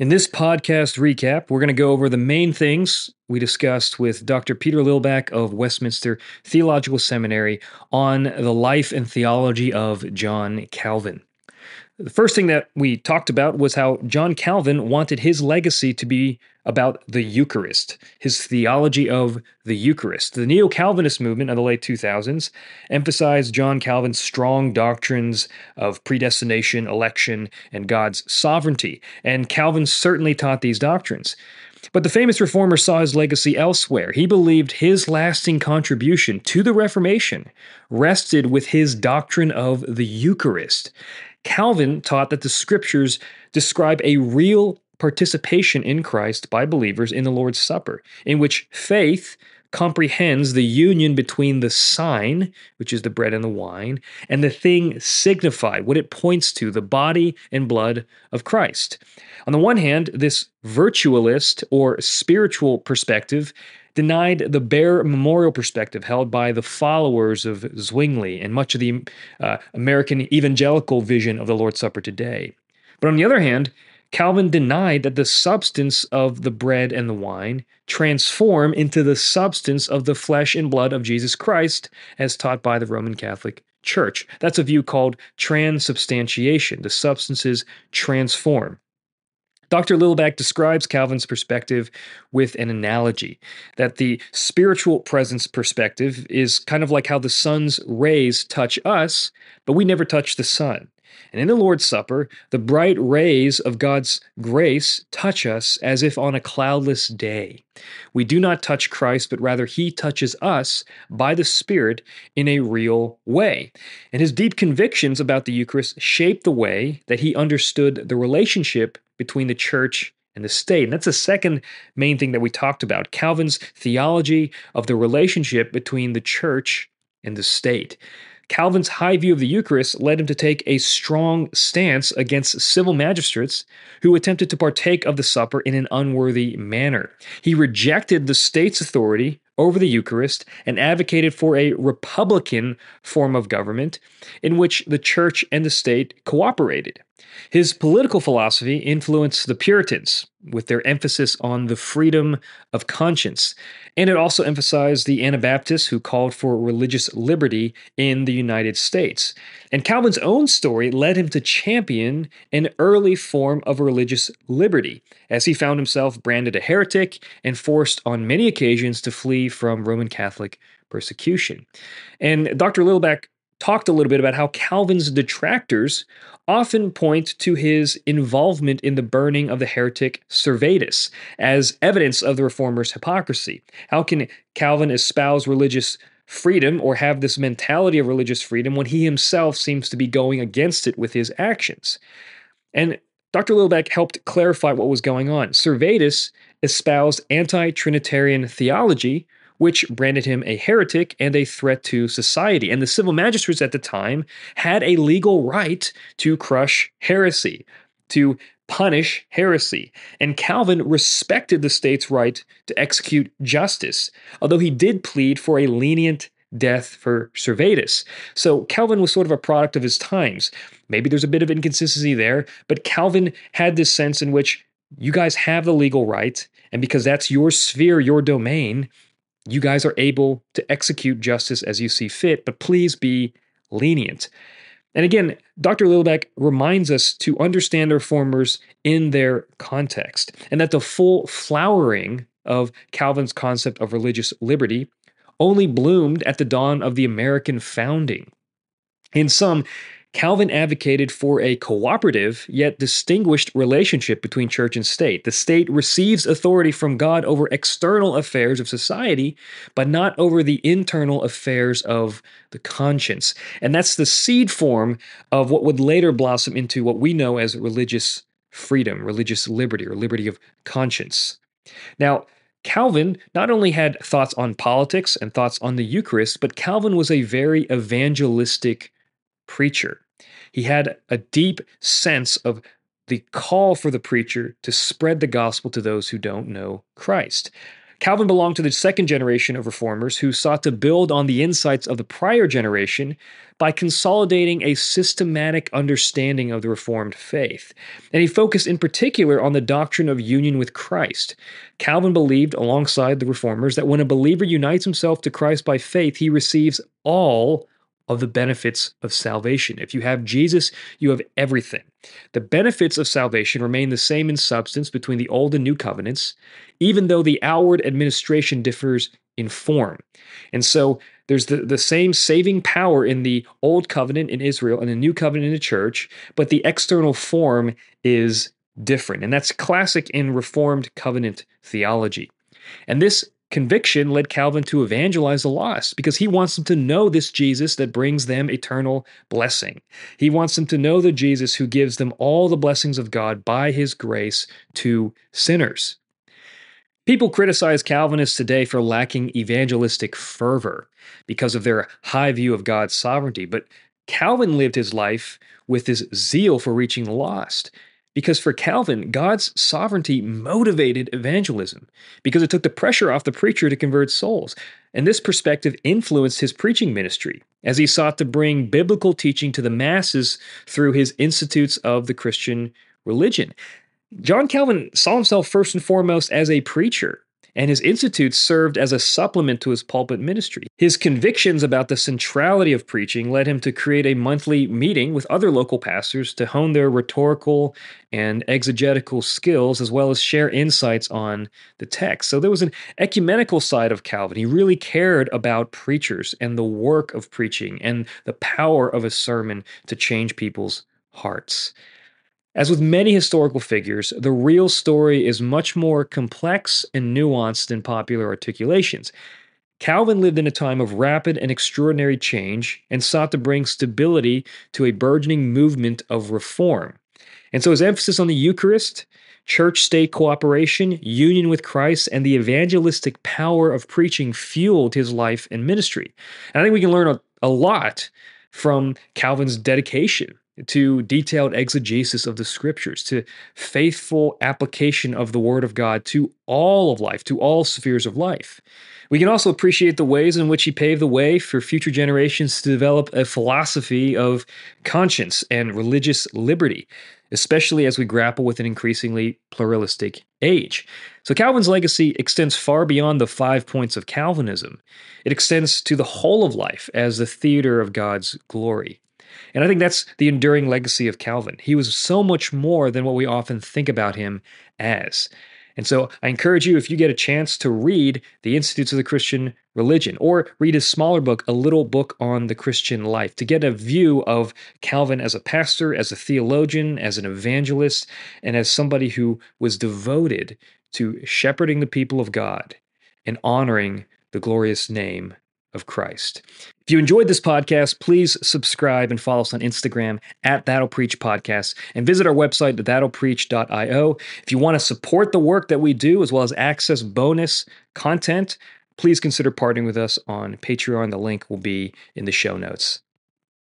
In this podcast recap, we're going to go over the main things we discussed with Dr. Peter Lillback of Westminster Theological Seminary on the life and theology of John Calvin. The first thing that we talked about was how John Calvin wanted his legacy to be about the Eucharist, his theology of the Eucharist. The Neo Calvinist movement of the late 2000s emphasized John Calvin's strong doctrines of predestination, election, and God's sovereignty, and Calvin certainly taught these doctrines. But the famous reformer saw his legacy elsewhere. He believed his lasting contribution to the Reformation rested with his doctrine of the Eucharist. Calvin taught that the scriptures describe a real participation in Christ by believers in the Lord's Supper, in which faith comprehends the union between the sign, which is the bread and the wine, and the thing signified, what it points to, the body and blood of Christ. On the one hand, this virtualist or spiritual perspective denied the bare memorial perspective held by the followers of Zwingli and much of the uh, American evangelical vision of the Lord's Supper today. But on the other hand, Calvin denied that the substance of the bread and the wine transform into the substance of the flesh and blood of Jesus Christ, as taught by the Roman Catholic Church. That's a view called transubstantiation. The substances transform. Dr. Lillback describes Calvin's perspective with an analogy that the spiritual presence perspective is kind of like how the sun's rays touch us, but we never touch the sun. And in the Lord's Supper, the bright rays of God's grace touch us as if on a cloudless day. We do not touch Christ, but rather He touches us by the Spirit in a real way. And his deep convictions about the Eucharist shape the way that he understood the relationship between the church and the state. And that's the second main thing that we talked about Calvin's theology of the relationship between the church and the state. Calvin's high view of the Eucharist led him to take a strong stance against civil magistrates who attempted to partake of the supper in an unworthy manner. He rejected the state's authority over the Eucharist and advocated for a republican form of government in which the church and the state cooperated. His political philosophy influenced the Puritans with their emphasis on the freedom of conscience, and it also emphasized the Anabaptists who called for religious liberty in the United States. And Calvin's own story led him to champion an early form of religious liberty, as he found himself branded a heretic and forced on many occasions to flee from Roman Catholic persecution. And Dr. Lillback talked a little bit about how Calvin's detractors often point to his involvement in the burning of the heretic Servetus as evidence of the reformer's hypocrisy. How can Calvin espouse religious freedom or have this mentality of religious freedom when he himself seems to be going against it with his actions? And Dr. Lillback helped clarify what was going on. Servetus espoused anti Trinitarian theology, which branded him a heretic and a threat to society. And the civil magistrates at the time had a legal right to crush heresy, to punish heresy. And Calvin respected the state's right to execute justice, although he did plead for a lenient death for Servetus. So Calvin was sort of a product of his times. Maybe there's a bit of inconsistency there, but Calvin had this sense in which you guys have the legal right, and because that's your sphere, your domain, you guys are able to execute justice as you see fit, but please be lenient. And again, Dr. Lillback reminds us to understand reformers in their context, and that the full flowering of Calvin's concept of religious liberty only bloomed at the dawn of the American founding. In sum, Calvin advocated for a cooperative yet distinguished relationship between church and state. The state receives authority from God over external affairs of society, but not over the internal affairs of the conscience. And that's the seed form of what would later blossom into what we know as religious freedom, religious liberty, or liberty of conscience. Now, Calvin not only had thoughts on politics and thoughts on the Eucharist, but Calvin was a very evangelistic preacher. He had a deep sense of the call for the preacher to spread the gospel to those who don't know Christ. Calvin belonged to the second generation of reformers who sought to build on the insights of the prior generation by consolidating a systematic understanding of the Reformed faith. And he focused in particular on the doctrine of union with Christ. Calvin believed, alongside the Reformers, that when a believer unites himself to Christ by faith, he receives all of the benefits of salvation. If you have Jesus, you have everything. The benefits of salvation remain the same in substance between the Old and New covenants, even though the outward administration differs in form. And so there's the, the same saving power in the Old Covenant in Israel and the New Covenant in the church, but the external form is different. And that's classic in Reformed covenant theology. And this conviction led Calvin to evangelize the lost because he wants them to know this Jesus that brings them eternal blessing. He wants them to know the Jesus who gives them all the blessings of God by his grace to sinners. People criticize Calvinists today for lacking evangelistic fervor because of their high view of God's sovereignty, but Calvin lived his life with this zeal for reaching the lost. Because for Calvin, God's sovereignty motivated evangelism because it took the pressure off the preacher to convert souls. And this perspective influenced his preaching ministry as he sought to bring biblical teaching to the masses through his Institutes of the Christian Religion. John Calvin saw himself first and foremost as a preacher, and his institutes served as a supplement to his pulpit ministry. His convictions about the centrality of preaching led him to create a monthly meeting with other local pastors to hone their rhetorical and exegetical skills, as well as share insights on the text. So there was an ecumenical side of Calvin. He really cared about preachers and the work of preaching and the power of a sermon to change people's hearts. As with many historical figures, the real story is much more complex and nuanced than popular articulations. Calvin lived in a time of rapid and extraordinary change and sought to bring stability to a burgeoning movement of reform. And so his emphasis on the Eucharist, church state cooperation, union with Christ, and the evangelistic power of preaching fueled his life and ministry. And I think we can learn a, a lot from Calvin's dedication to detailed exegesis of the scriptures, to faithful application of the word of God to all of life, to all spheres of life. We can also appreciate the ways in which he paved the way for future generations to develop a philosophy of conscience and religious liberty, especially as we grapple with an increasingly pluralistic age. So, Calvin's legacy extends far beyond the five points of Calvinism. It extends to the whole of life as the theater of God's glory. And I think that's the enduring legacy of Calvin. He was so much more than what we often think about him as. And so I encourage you, if you get a chance, to read The Institutes of the Christian Religion or read his smaller book, A Little Book on the Christian Life, to get a view of Calvin as a pastor, as a theologian, as an evangelist, and as somebody who was devoted to shepherding the people of God and honoring the glorious name of Christ. If you enjoyed this podcast, please subscribe and follow us on Instagram at That'll Preach Podcast and visit our website at that'llpreach.io. If you want to support the work that we do as well as access bonus content, please consider partnering with us on Patreon. The link will be in the show notes.